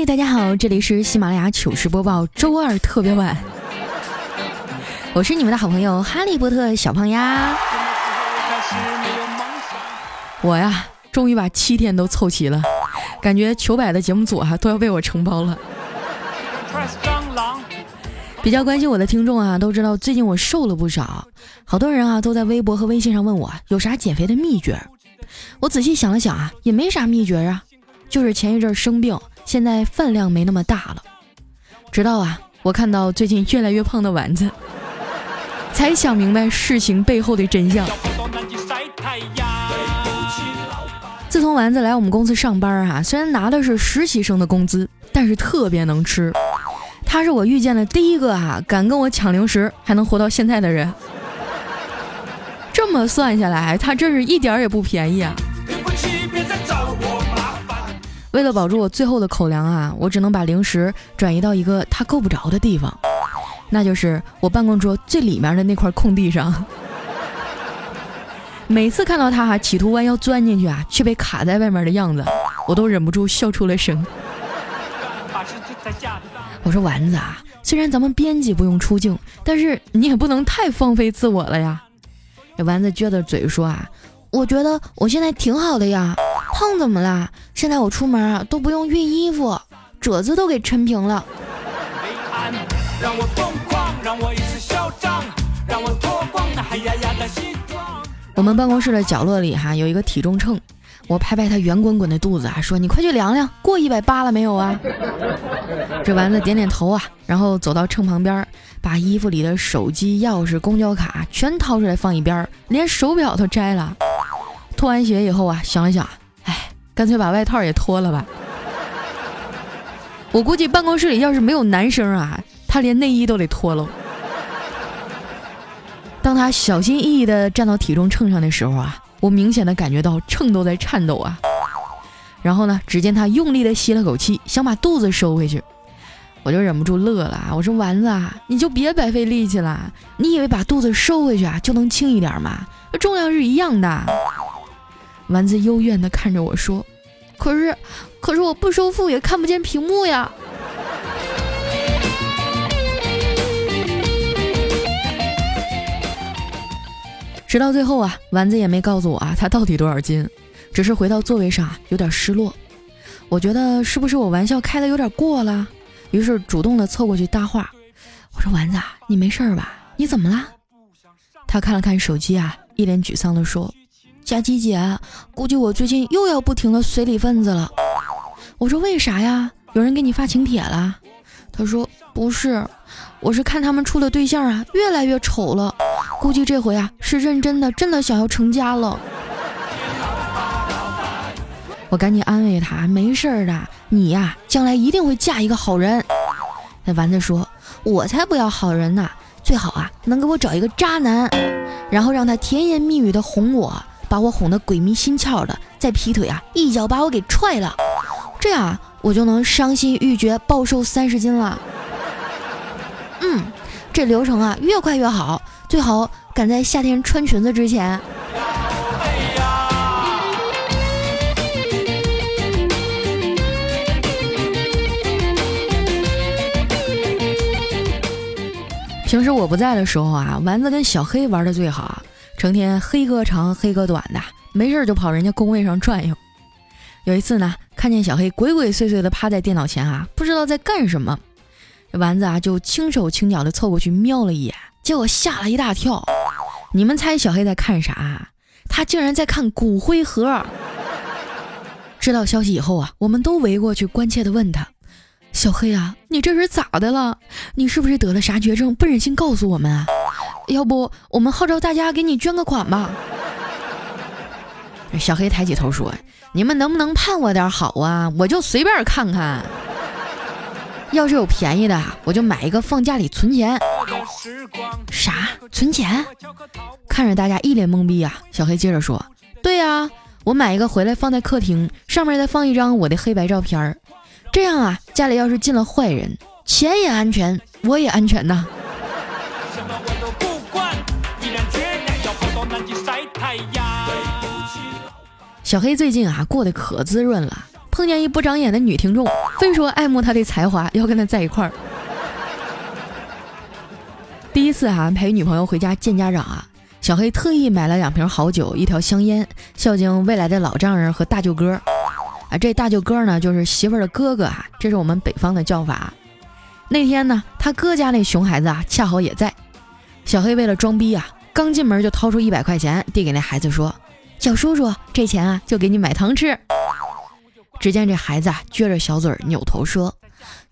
嗨，大家好，这里是喜马拉雅糗事播报，周二特别晚，我是你们的好朋友哈利波特小胖丫。我呀，终于把七天都凑齐了，感觉糗百的节目组啊都要被我承包了。比较关心我的听众啊，都知道最近我瘦了不少，好多人啊都在微博和微信上问我有啥减肥的秘诀。我仔细想了想啊，也没啥秘诀啊，就是前一阵生病。现在饭量没那么大了，直到啊，我看到最近越来越胖的丸子，才想明白事情背后的真相。自从丸子来我们公司上班啊，虽然拿的是实习生的工资，但是特别能吃。他是我遇见的第一个啊，敢跟我抢零食还能活到现在的人。这么算下来，他真是一点也不便宜啊。为了保住我最后的口粮啊，我只能把零食转移到一个他够不着的地方，那就是我办公桌最里面的那块空地上。每次看到他哈企图弯腰钻进去啊，却被卡在外面的样子，我都忍不住笑出了声。我说丸子啊，虽然咱们编辑不用出镜，但是你也不能太放飞自我了呀。这丸子撅着嘴说啊，我觉得我现在挺好的呀。胖怎么啦？现在我出门啊都不用熨衣服，褶子都给抻平了。我们办公室的角落里哈有一个体重秤，我拍拍他圆滚滚的肚子啊，说你快去量量，过一百八了没有啊？这丸子点点头啊，然后走到秤旁边，把衣服里的手机、钥匙、公交卡全掏出来放一边，连手表都摘了。脱完鞋以后啊，想了想。干脆把外套也脱了吧。我估计办公室里要是没有男生啊，他连内衣都得脱了。当他小心翼翼地站到体重秤上的时候啊，我明显的感觉到秤都在颤抖啊。然后呢，只见他用力地吸了口气，想把肚子收回去，我就忍不住乐了。我说：“丸子啊，你就别白费力气了。你以为把肚子收回去啊就能轻一点吗？重量是一样的。”丸子幽怨地看着我说。可是，可是我不收腹也看不见屏幕呀。直到最后啊，丸子也没告诉我啊，他到底多少斤，只是回到座位上啊，有点失落。我觉得是不是我玩笑开的有点过了？于是主动的凑过去搭话，我说：“丸子，你没事吧？你怎么了？”他看了看手机啊，一脸沮丧的说。佳琪姐，估计我最近又要不停的随礼份子了。我说为啥呀？有人给你发请帖了？他说不是，我是看他们处的对象啊，越来越丑了。估计这回啊是认真的，真的想要成家了。我赶紧安慰他，没事儿的，你呀将来一定会嫁一个好人。那丸子说，我才不要好人呢，最好啊能给我找一个渣男，然后让他甜言蜜语的哄我。把我哄得鬼迷心窍的，再劈腿啊，一脚把我给踹了，这样啊我就能伤心欲绝，暴瘦三十斤了。嗯，这流程啊，越快越好，最好赶在夏天穿裙子之前。平时我不在的时候啊，丸子跟小黑玩的最好。成天黑哥长黑哥短的，没事就跑人家工位上转悠。有一次呢，看见小黑鬼鬼祟祟的趴在电脑前啊，不知道在干什么。丸子啊就轻手轻脚的凑过去瞄了一眼，结果吓了一大跳。你们猜小黑在看啥？他竟然在看骨灰盒。知道消息以后啊，我们都围过去关切的问他：“小黑啊，你这是咋的了？你是不是得了啥绝症，不忍心告诉我们啊？”要不我们号召大家给你捐个款吧？小黑抬起头说：“你们能不能盼我点好啊？我就随便看看，要是有便宜的，我就买一个放家里存钱。”啥？存钱？看着大家一脸懵逼啊！小黑接着说：“对呀，我买一个回来放在客厅，上面再放一张我的黑白照片儿，这样啊，家里要是进了坏人，钱也安全，我也安全呐。”小黑最近啊过得可滋润了，碰见一不长眼的女听众，非说爱慕他的才华，要跟他在一块儿。第一次啊，陪女朋友回家见家长啊，小黑特意买了两瓶好酒，一条香烟，孝敬未来的老丈人和大舅哥。啊，这大舅哥呢，就是媳妇儿的哥哥啊，这是我们北方的叫法。那天呢，他哥家那熊孩子啊，恰好也在。小黑为了装逼啊，刚进门就掏出一百块钱递给那孩子说：“小叔叔，这钱啊，就给你买糖吃。”只见这孩子啊，撅着小嘴扭头说：“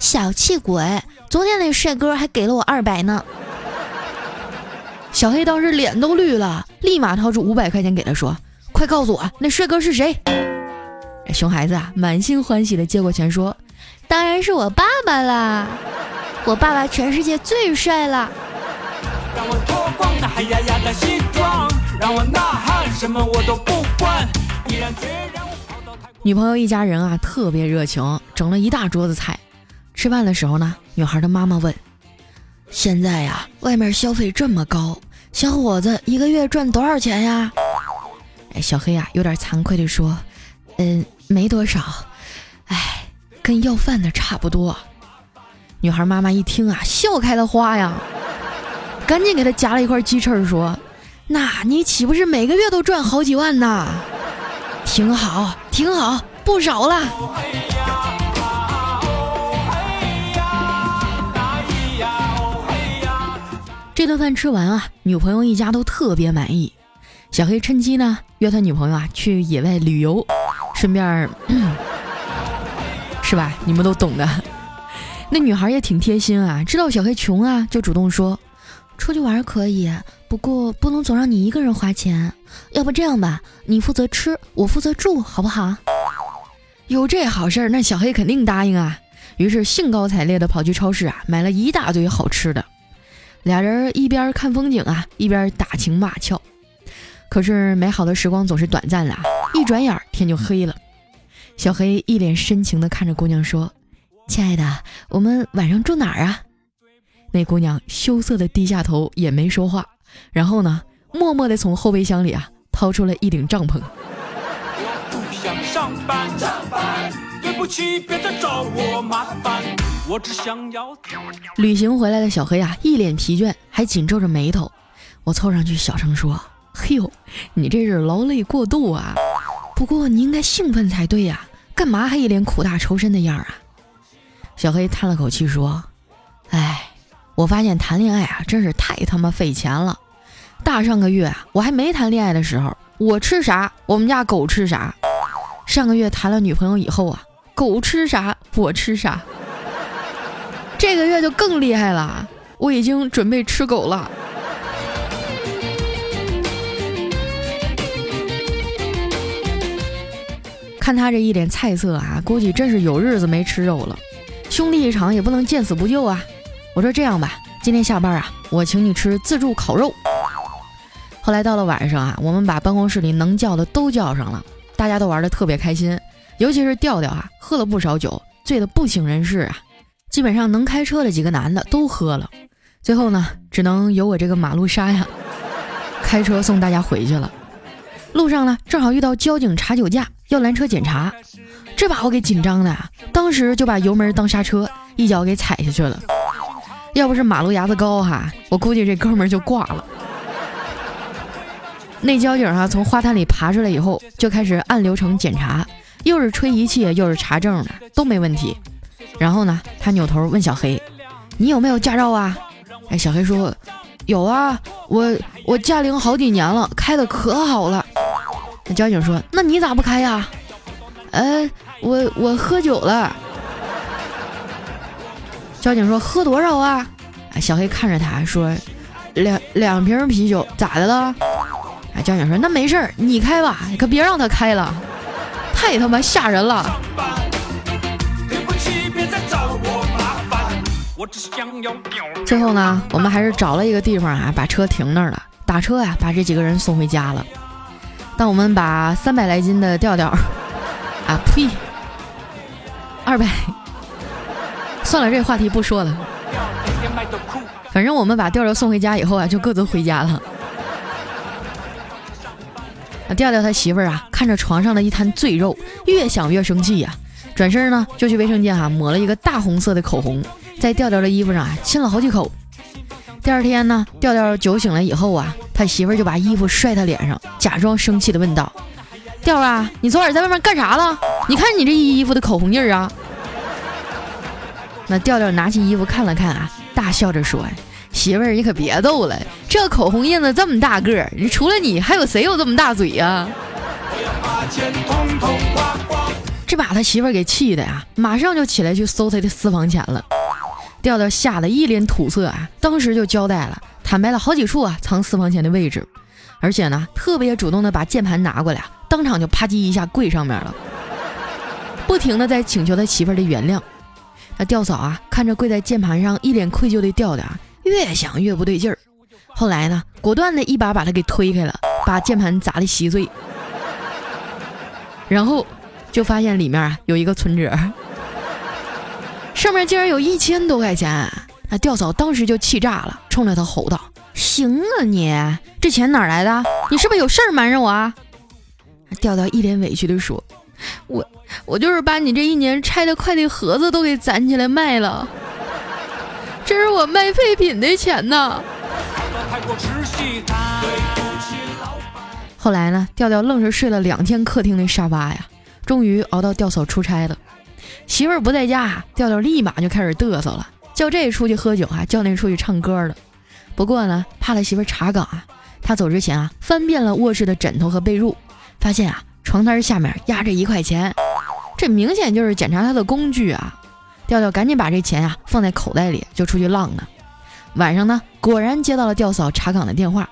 小气鬼，昨天那帅哥还给了我二百呢。”小黑当时脸都绿了，立马掏出五百块钱给他说：“快告诉我，那帅哥是谁？”熊孩子啊，满心欢喜的接过钱说：“当然是我爸爸啦，我爸爸全世界最帅了了。”女朋友一家人啊，特别热情，整了一大桌子菜。吃饭的时候呢，女孩的妈妈问：“现在呀，外面消费这么高，小伙子一个月赚多少钱呀？”哎，小黑啊，有点惭愧地说：“嗯。”没多少，哎，跟要饭的差不多。女孩妈妈一听啊，笑开了花呀，赶紧给他夹了一块鸡翅，说：“那你岂不是每个月都赚好几万呢？挺好，挺好，不少了。”这顿饭吃完啊，女朋友一家都特别满意。小黑趁机呢，约他女朋友啊去野外旅游。顺便，是吧？你们都懂的。那女孩也挺贴心啊，知道小黑穷啊，就主动说：“出去玩可以，不过不能总让你一个人花钱。要不这样吧，你负责吃，我负责住，好不好？”有这好事儿，那小黑肯定答应啊。于是兴高采烈地跑去超市啊，买了一大堆好吃的。俩人一边看风景啊，一边打情骂俏。可是美好的时光总是短暂的。一转眼天就黑了，小黑一脸深情地看着姑娘说：“亲爱的，我们晚上住哪儿啊？”那姑娘羞涩地低下头，也没说话。然后呢，默默地从后备箱里啊掏出了一顶帐篷。旅行回来的小黑啊，一脸疲倦，还紧皱着眉头。我凑上去小声说：“嘿呦，你这是劳累过度啊！”不过你应该兴奋才对呀，干嘛还一脸苦大仇深的样儿啊？小黑叹了口气说：“哎，我发现谈恋爱啊，真是太他妈费钱了。大上个月啊，我还没谈恋爱的时候，我吃啥，我们家狗吃啥。上个月谈了女朋友以后啊，狗吃啥，我吃啥。这个月就更厉害了，我已经准备吃狗了。”看他这一脸菜色啊，估计真是有日子没吃肉了。兄弟一场也不能见死不救啊！我说这样吧，今天下班啊，我请你吃自助烤肉。后来到了晚上啊，我们把办公室里能叫的都叫上了，大家都玩的特别开心，尤其是调调啊，喝了不少酒，醉得不省人事啊。基本上能开车的几个男的都喝了，最后呢，只能由我这个马路杀呀，开车送大家回去了。路上呢，正好遇到交警查酒驾。要拦车检查，这把我给紧张的，当时就把油门当刹车，一脚给踩下去了。要不是马路牙子高哈，我估计这哥们儿就挂了。那交警哈从花坛里爬出来以后，就开始按流程检查，又是吹仪器，又是查证的，都没问题。然后呢，他扭头问小黑：“你有没有驾照啊？”哎，小黑说：“有啊，我我驾龄好几年了，开的可好了。”那交警说：“那你咋不开呀？”呃，我我喝酒了。交警说：“喝多少啊？”小黑看着他说：“两两瓶啤酒，咋的了？”交警说：“那没事儿，你开吧，可别让他开了，太他妈吓人了。”最后呢，我们还是找了一个地方啊，把车停那儿了，打车呀，把这几个人送回家了。当我们把三百来斤的调调，啊呸，二百，算了，这话题不说了。反正我们把调调送回家以后啊，就各自回家了。调调他媳妇儿啊，看着床上的一滩醉肉，越想越生气呀，转身呢就去卫生间哈抹了一个大红色的口红，在调调的衣服上啊亲了好几口。第二天呢，调调酒醒了以后啊，他媳妇儿就把衣服摔他脸上，假装生气的问道：“调啊，你昨晚在外面干啥了？你看你这衣服的口红印儿啊！”那调调拿起衣服看了看啊，大笑着说：“媳妇儿，你可别逗了，这口红印子这么大个儿，除了你还有谁有这么大嘴呀？”这把他媳妇儿给气的呀，马上就起来去搜他的私房钱了。调调吓得一脸土色啊，当时就交代了，坦白了好几处啊藏私房钱的位置，而且呢，特别主动的把键盘拿过来，当场就啪叽一下跪上面了，不停的在请求他媳妇儿的原谅。那调嫂啊，看着跪在键盘上一脸愧疚的调调，越想越不对劲儿。后来呢，果断的一把把他给推开了，把键盘砸得稀碎，然后就发现里面啊有一个存折。上面竟然有一千多块钱，那吊嫂当时就气炸了，冲着他吼道：“行啊你，这钱哪来的？你是不是有事儿瞒着我啊？”调调一脸委屈地说：“ 我我就是把你这一年拆的快递盒子都给攒起来卖了，这是我卖废品的钱呐。”后来呢，调调愣是睡了两天客厅的沙发呀，终于熬到调嫂出差了。媳妇儿不在家，调调立马就开始嘚瑟了，叫这出去喝酒啊，叫那出去唱歌了。不过呢，怕他媳妇儿查岗啊，他走之前啊，翻遍了卧室的枕头和被褥，发现啊，床单下面压着一块钱，这明显就是检查他的工具啊。调调赶紧把这钱啊放在口袋里，就出去浪了。晚上呢，果然接到了调嫂查岗的电话。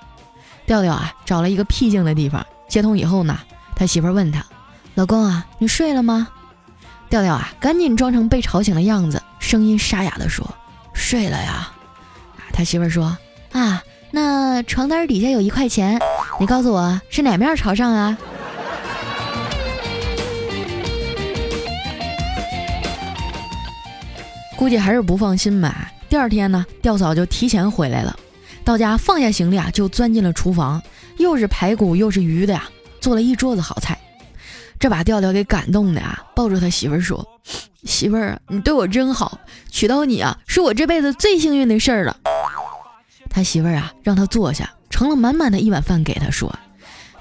调调啊，找了一个僻静的地方接通以后呢，他媳妇问他：“老公啊，你睡了吗？”调调啊，赶紧装成被吵醒的样子，声音沙哑地说：“睡了呀。”他媳妇说：“啊，那床单底下有一块钱，你告诉我是哪面朝上啊？”估计还是不放心吧。第二天呢，调嫂就提前回来了，到家放下行李啊，就钻进了厨房，又是排骨又是鱼的呀，做了一桌子好菜。这把调调给感动的啊，抱住他媳妇儿说：“媳妇儿，你对我真好，娶到你啊，是我这辈子最幸运的事儿了。”他媳妇儿啊，让他坐下，盛了满满的一碗饭给他，说：“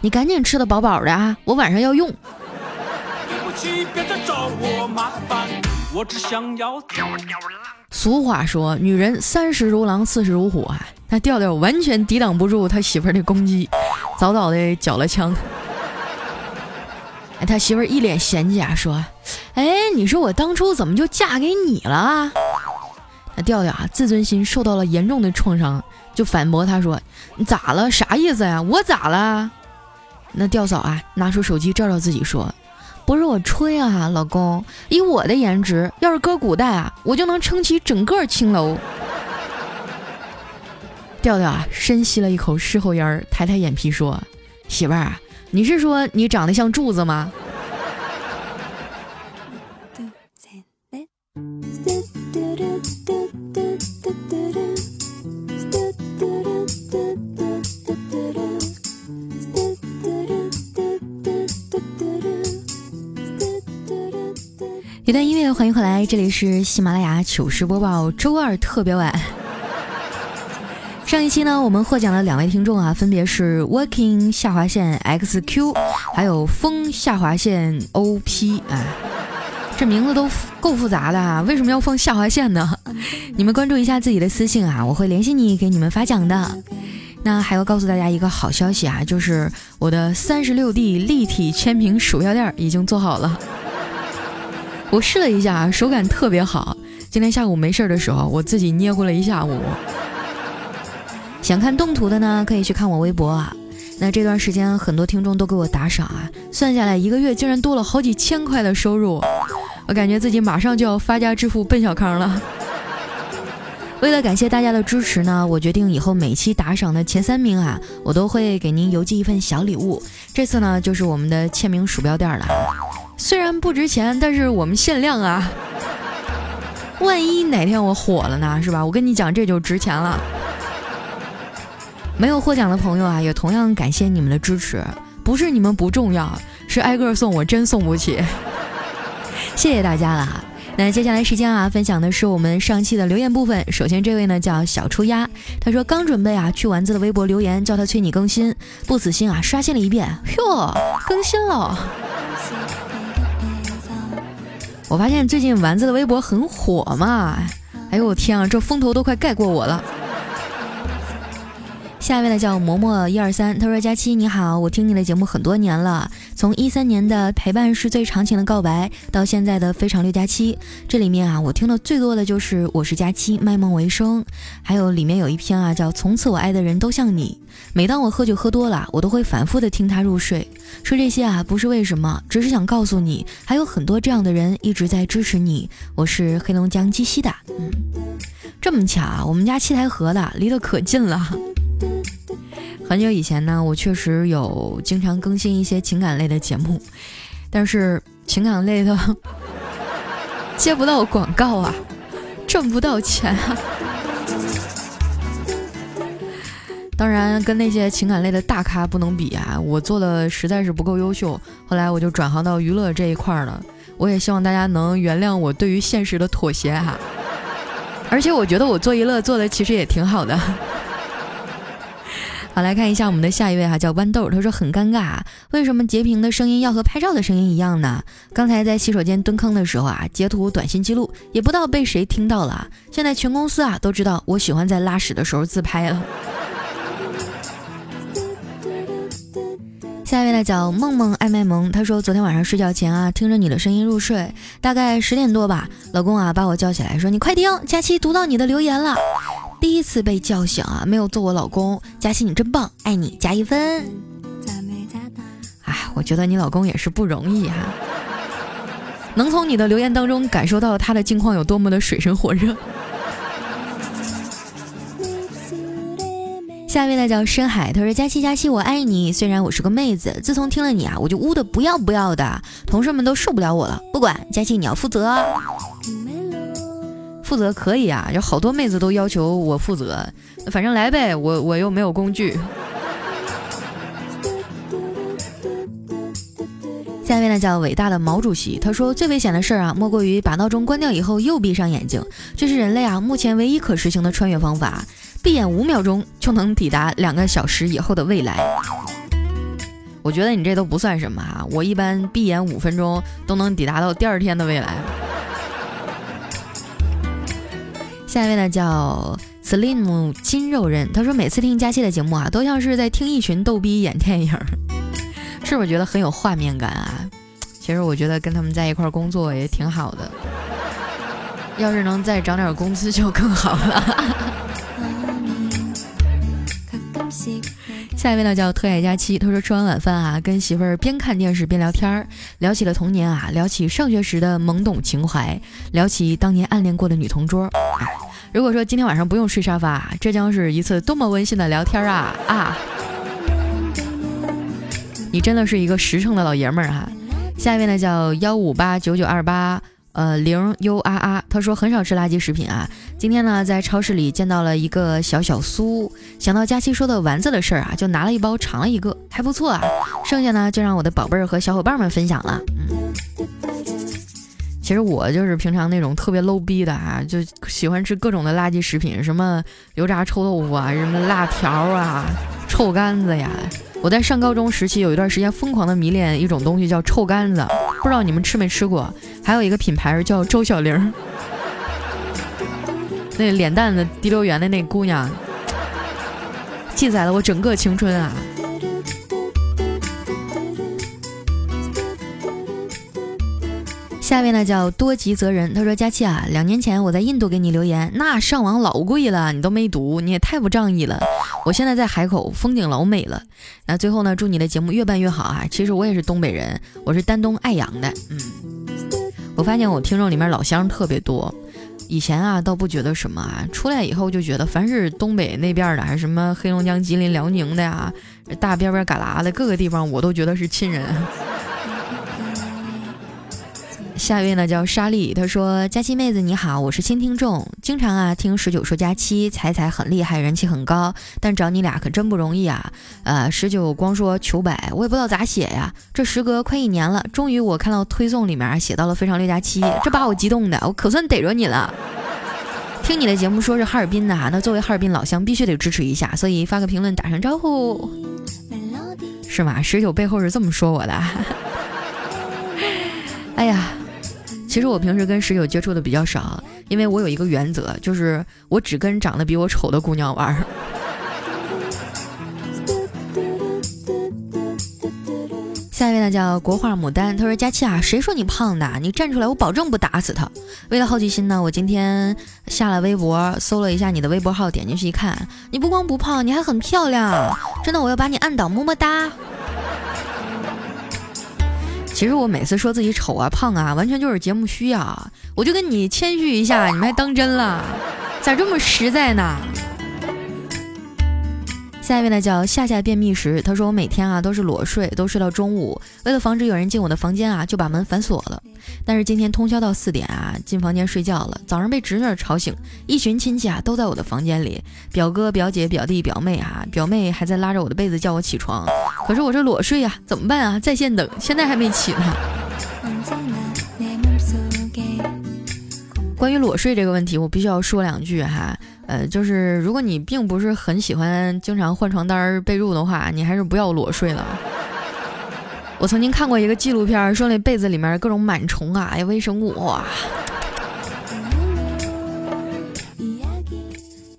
你赶紧吃的饱饱的啊，我晚上要用。”我只想要俗话说，女人三十如狼，四十如虎啊，那调调完全抵挡不住他媳妇儿的攻击，早早的缴了枪。哎，他媳妇儿一脸嫌弃啊，说：“哎，你说我当初怎么就嫁给你了？”那调调啊，自尊心受到了严重的创伤，就反驳他说：“你咋了？啥意思呀？我咋了？”那调嫂啊，拿出手机照照自己说：“不是我吹啊，老公，以我的颜值，要是搁古代啊，我就能撑起整个青楼。”调调啊，深吸了一口事后烟儿，抬抬眼皮说：“媳妇儿啊。”你是说你长得像柱子吗？这里是喜马拉雅糗事播报，周二特别晚。上一期呢，我们获奖的两位听众啊，分别是 Working 下划线 XQ，还有风下划线 OP。哎，这名字都够复杂的啊，为什么要放下划线呢？你们关注一下自己的私信啊，我会联系你给你们发奖的。那还要告诉大家一个好消息啊，就是我的三十六 D 立体签名鼠标垫已经做好了。我试了一下，手感特别好。今天下午没事的时候，我自己捏过了一下午。想看动图的呢，可以去看我微博啊。那这段时间很多听众都给我打赏啊，算下来一个月竟然多了好几千块的收入，我感觉自己马上就要发家致富奔小康了。为了感谢大家的支持呢，我决定以后每期打赏的前三名啊，我都会给您邮寄一份小礼物。这次呢，就是我们的签名鼠标垫了。虽然不值钱，但是我们限量啊。万一哪天我火了呢，是吧？我跟你讲，这就值钱了。没有获奖的朋友啊，也同样感谢你们的支持。不是你们不重要，是挨个送我真送不起。谢谢大家了。那接下来时间啊，分享的是我们上期的留言部分。首先这位呢叫小出鸭，他说刚准备啊去丸子的微博留言，叫他催你更新，不死心啊刷新了一遍，哟，更新了。我发现最近丸子的微博很火嘛，哎呦我天啊，这风头都快盖过我了。下一位呢叫嬷嬷一二三，他说：佳期你好，我听你的节目很多年了，从一三年的陪伴是最长情的告白，到现在的非常六加七，这里面啊我听的最多的就是我是佳期卖梦为生，还有里面有一篇啊叫从此我爱的人都像你，每当我喝酒喝多了，我都会反复的听他入睡。说这些啊不是为什么，只是想告诉你，还有很多这样的人一直在支持你。我是黑龙江鸡西的，嗯，这么巧啊，我们家七台河的，离得可近了。很久以前呢，我确实有经常更新一些情感类的节目，但是情感类的 接不到广告啊，挣不到钱啊。当然，跟那些情感类的大咖不能比啊，我做的实在是不够优秀。后来我就转行到娱乐这一块了。我也希望大家能原谅我对于现实的妥协哈。而且我觉得我做娱乐做的其实也挺好的。好，来看一下我们的下一位哈，叫豌豆。他说很尴尬，为什么截屏的声音要和拍照的声音一样呢？刚才在洗手间蹲坑的时候啊，截图短信记录，也不知道被谁听到了。现在全公司啊都知道我喜欢在拉屎的时候自拍了。下一位呢叫梦梦爱卖萌，他说昨天晚上睡觉前啊，听着你的声音入睡，大概十点多吧，老公啊把我叫起来说你快听，佳期读到你的留言了。第一次被叫醒啊，没有做我老公，佳琪你真棒，爱你加一分。哎，我觉得你老公也是不容易哈，能从你的留言当中感受到他的境况有多么的水深火热。下一位呢叫深海，他说佳期佳期我爱你，虽然我是个妹子，自从听了你啊，我就污的不要不要的，同事们都受不了我了，不管佳期你要负责。负责可以啊，有好多妹子都要求我负责，反正来呗，我我又没有工具。下面呢叫伟大的毛主席，他说最危险的事儿啊，莫过于把闹钟关掉以后又闭上眼睛，这是人类啊目前唯一可实行的穿越方法，闭眼五秒钟就能抵达两个小时以后的未来。我觉得你这都不算什么啊，我一般闭眼五分钟都能抵达到第二天的未来。下一位呢叫 Slim 金肉人，他说每次听佳期的节目啊，都像是在听一群逗逼演电影，是不是觉得很有画面感啊？其实我觉得跟他们在一块工作也挺好的，要是能再涨点工资就更好了。下一位呢叫特爱佳期，他说吃完晚饭啊，跟媳妇儿边看电视边聊天儿，聊起了童年啊，聊起上学时的懵懂情怀，聊起当年暗恋过的女同桌。如果说今天晚上不用睡沙发，这将是一次多么温馨的聊天啊啊！你真的是一个实诚的老爷们儿哈。下一位呢叫幺五八九九二八呃零 u r r，他说很少吃垃圾食品啊。今天呢在超市里见到了一个小小酥，想到佳期说的丸子的事儿啊，就拿了一包尝了一个，还不错啊。剩下呢就让我的宝贝儿和小伙伴们分享了。嗯。其实我就是平常那种特别 low 逼的啊，就喜欢吃各种的垃圾食品，什么油炸臭豆腐啊，什么辣条啊，臭干子呀。我在上高中时期有一段时间疯狂的迷恋一种东西叫臭干子，不知道你们吃没吃过？还有一个品牌叫周小玲，那脸蛋子滴溜圆的那姑娘，记载了我整个青春啊。下面呢叫多吉泽人，他说佳期啊，两年前我在印度给你留言，那上网老贵了，你都没读，你也太不仗义了。我现在在海口，风景老美了。那最后呢，祝你的节目越办越好啊！其实我也是东北人，我是丹东爱阳的。嗯，我发现我听众里面老乡特别多，以前啊倒不觉得什么啊，出来以后就觉得凡是东北那边的，还是什么黑龙江、吉林、辽宁的呀，大边边旮旯的各个地方，我都觉得是亲人。下一位呢叫莎莉，她说：“佳期妹子你好，我是新听众，经常啊听十九说佳期，彩彩很厉害，人气很高，但找你俩可真不容易啊。呃，十九光说求百，我也不知道咋写呀。这时隔快一年了，终于我看到推送里面写到了非常六加七，这把我激动的，我可算逮着你了。听你的节目说是哈尔滨的哈，那作为哈尔滨老乡，必须得支持一下，所以发个评论打声招呼，是吗？十九背后是这么说我的。哎呀。”其实我平时跟十九接触的比较少，因为我有一个原则，就是我只跟长得比我丑的姑娘玩。下一位呢叫国画牡丹，他说：“佳期啊，谁说你胖的？你站出来，我保证不打死他。”为了好奇心呢，我今天下了微博，搜了一下你的微博号，点进去一看，你不光不胖，你还很漂亮，真的，我要把你按倒，么么哒。其实我每次说自己丑啊、胖啊，完全就是节目需要。我就跟你谦虚一下，你们还当真了？咋这么实在呢？下一位呢叫夏夏便秘时，他说我每天啊都是裸睡，都睡到中午。为了防止有人进我的房间啊，就把门反锁了。但是今天通宵到四点啊，进房间睡觉了。早上被侄女吵醒，一群亲戚啊都在我的房间里，表哥、表姐、表弟、表妹啊，表妹还在拉着我的被子叫我起床。可是我这裸睡呀，怎么办啊？在线等，现在还没起呢。关于裸睡这个问题，我必须要说两句哈。呃，就是如果你并不是很喜欢经常换床单被褥的话，你还是不要裸睡了。我曾经看过一个纪录片，说那被子里面各种螨虫啊，呀，微生物哇。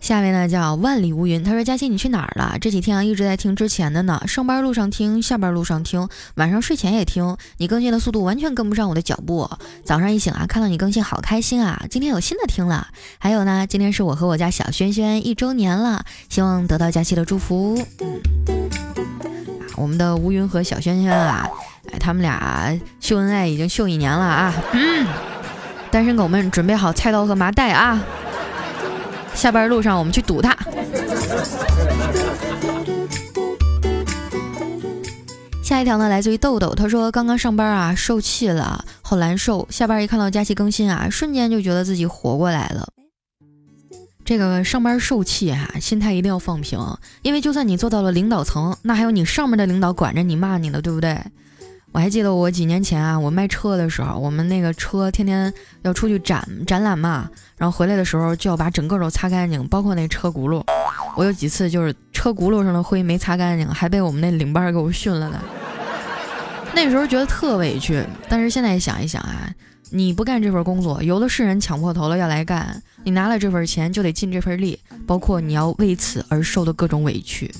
下面呢叫万里无云，他说佳琪你去哪儿了？这几天啊一直在听之前的呢，上班路上听，下班路上听，晚上睡前也听。你更新的速度完全跟不上我的脚步。早上一醒啊，看到你更新好开心啊！今天有新的听了。还有呢，今天是我和我家小轩轩一周年了，希望得到佳琪的祝福。我们的吴云和小轩轩啊，哎，他们俩秀恩爱已经秀一年了啊。嗯，单身狗们准备好菜刀和麻袋啊。下班路上，我们去堵他。下一条呢，来自于豆豆，他说刚刚上班啊，受气了，好难受。下班一看到佳琪更新啊，瞬间就觉得自己活过来了。这个上班受气啊，心态一定要放平，因为就算你做到了领导层，那还有你上面的领导管着你骂你呢，对不对？我还记得我几年前啊，我卖车的时候，我们那个车天天要出去展展览嘛，然后回来的时候就要把整个都擦干净，包括那车轱辘。我有几次就是车轱辘上的灰没擦干净，还被我们那领班给我训了呢。那时候觉得特委屈，但是现在想一想啊，你不干这份工作，有的是人抢破头了要来干，你拿了这份钱就得尽这份力，包括你要为此而受的各种委屈。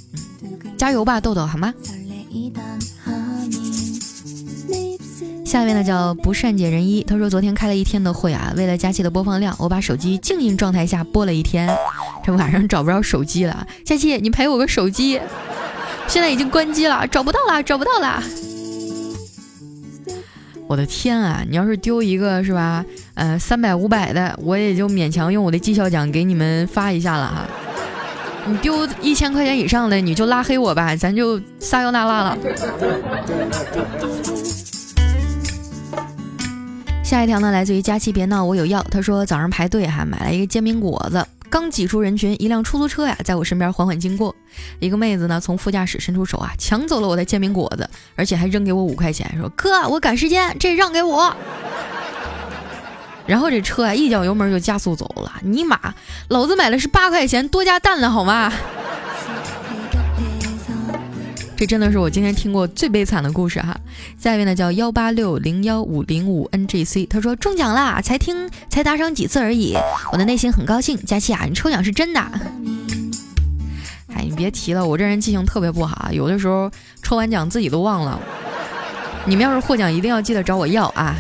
加油吧，豆豆，好吗？下面呢叫不善解人意，他说昨天开了一天的会啊，为了佳期的播放量，我把手机静音状态下播了一天，这晚上找不着手机了，佳期你赔我个手机，现在已经关机了，找不到了，找不到了，我的天啊，你要是丢一个是吧，呃三百五百的，我也就勉强用我的绩效奖给你们发一下了哈，你丢一千块钱以上的，你就拉黑我吧，咱就撒由那拉了。下一条呢，来自于佳期别闹，我有药。他说早上排队哈，买了一个煎饼果子，刚挤出人群，一辆出租车呀在我身边缓缓经过，一个妹子呢从副驾驶伸出手啊，抢走了我的煎饼果子，而且还扔给我五块钱，说哥我赶时间，这让给我。然后这车啊一脚油门就加速走了，尼玛，老子买的是八块钱多加蛋了好吗？这真的是我今天听过最悲惨的故事哈！下一位呢叫幺八六零幺五零五 NGC，他说中奖啦，才听才打赏几次而已，我的内心很高兴。佳琪啊，你抽奖是真的。哎，你别提了，我这人记性特别不好，有的时候抽完奖自己都忘了。你们要是获奖，一定要记得找我要啊！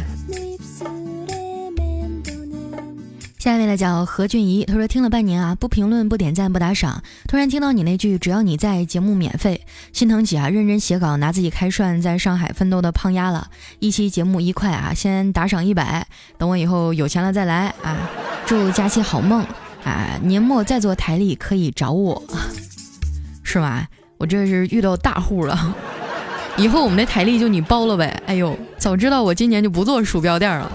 下一位呢叫何俊怡，他说听了半年啊，不评论、不点赞、不打赏，突然听到你那句“只要你在，节目免费”，心疼起啊，认真写稿，拿自己开涮，在上海奋斗的胖丫了。一期节目一块啊，先打赏一百，等我以后有钱了再来啊！祝佳期好梦啊！年末再做台历可以找我，是吧？我这是遇到大户了，以后我们的台历就你包了呗。哎呦，早知道我今年就不做鼠标垫了。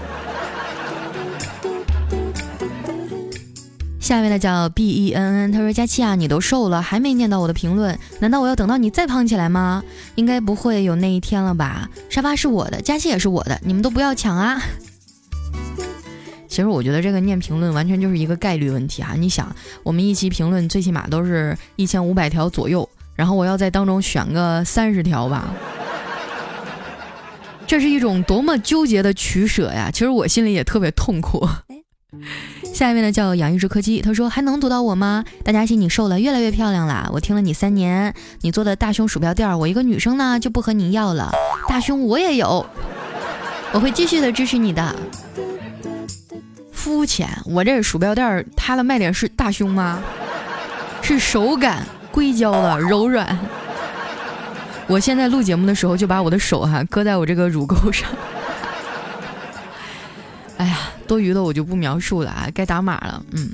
下面的叫 B E N N，他说佳期啊，你都瘦了，还没念到我的评论，难道我要等到你再胖起来吗？应该不会有那一天了吧？沙发是我的，佳期也是我的，你们都不要抢啊！其实我觉得这个念评论完全就是一个概率问题啊！你想，我们一期评论最起码都是一千五百条左右，然后我要在当中选个三十条吧，这是一种多么纠结的取舍呀！其实我心里也特别痛苦。下一位呢叫养一只柯基，他说还能读到我吗？大家，请你瘦了，越来越漂亮了。我听了你三年，你做的大胸鼠标垫，我一个女生呢就不和你要了。大胸我也有，我会继续的支持你的。肤浅，我这鼠标垫它的卖点是大胸吗？是手感，硅胶的，柔软。我现在录节目的时候就把我的手哈搁在我这个乳沟上。哎呀，多余的我就不描述了啊，该打码了。嗯，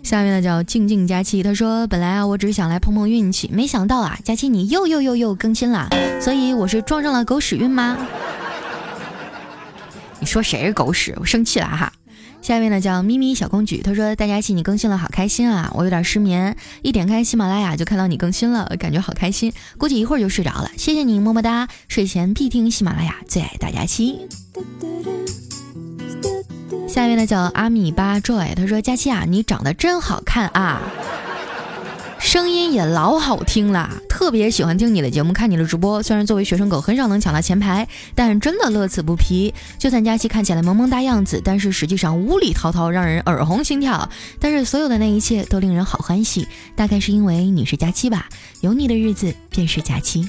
下面呢叫静静佳期，他说本来啊我只是想来碰碰运气，没想到啊佳期你又又又又更新了，所以我是撞上了狗屎运吗？你说谁是狗屎？我生气了哈。下面呢叫咪咪小公举，他说大佳期你更新了，好开心啊！我有点失眠，一点开喜马拉雅就看到你更新了，感觉好开心，估计一会儿就睡着了。谢谢你，么么哒！睡前必听喜马拉雅，最爱大佳期。下一位呢叫阿米巴 joy，他说：“佳期啊，你长得真好看啊，声音也老好听了，特别喜欢听你的节目，看你的直播。虽然作为学生狗很少能抢到前排，但真的乐此不疲。就算佳期看起来萌萌哒样子，但是实际上无理滔滔，让人耳红心跳。但是所有的那一切都令人好欢喜，大概是因为你是佳期吧？有你的日子便是佳期。”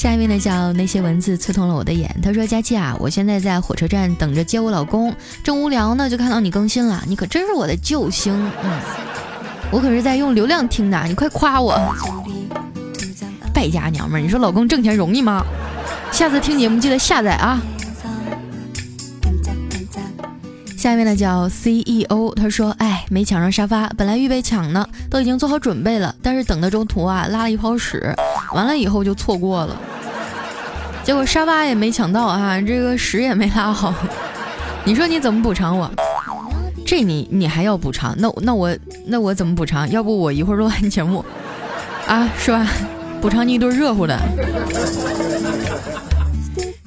下一位呢，叫那些文字刺痛了我的眼。他说：“佳期啊，我现在在火车站等着接我老公，正无聊呢，就看到你更新了，你可真是我的救星。嗯，我可是在用流量听的，你快夸我。败家娘们儿，你说老公挣钱容易吗？下次听节目记得下载啊。”下一位呢，叫 CEO，他说：“哎，没抢上沙发，本来预备抢呢，都已经做好准备了，但是等的中途啊，拉了一泡屎，完了以后就错过了。”结果沙发也没抢到啊，这个屎也没拉好，你说你怎么补偿我？这你你还要补偿？那那我那我怎么补偿？要不我一会儿录完节目，啊，是吧？补偿你一顿热乎的。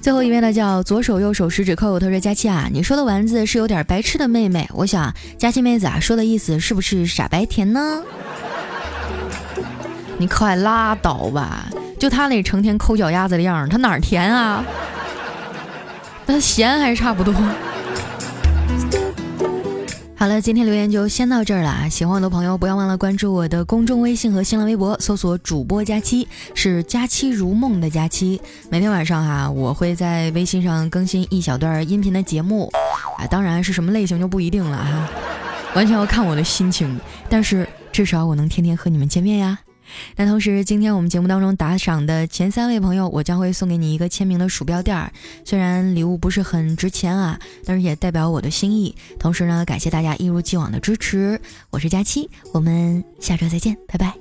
最后一位呢叫左手右手食指扣，他说佳期啊，你说的丸子是有点白痴的妹妹，我想佳期妹子啊说的意思是不是傻白甜呢？你快拉倒吧。就他那成天抠脚丫子的样儿，他哪儿甜啊？他咸还差不多。好了，今天留言就先到这儿了！喜欢我的朋友不要忘了关注我的公众微信和新浪微博，搜索主播佳期，是佳期如梦的佳期。每天晚上哈，我会在微信上更新一小段音频的节目啊，当然是什么类型就不一定了哈，完全要看我的心情。但是至少我能天天和你们见面呀。那同时今天我们节目当中打赏的前三位朋友我将会送给你一个签名的鼠标垫儿。虽然礼物不是很值钱啊但是也代表我的心意同时呢感谢大家一如既往的支持我是佳期我们下周再见拜拜。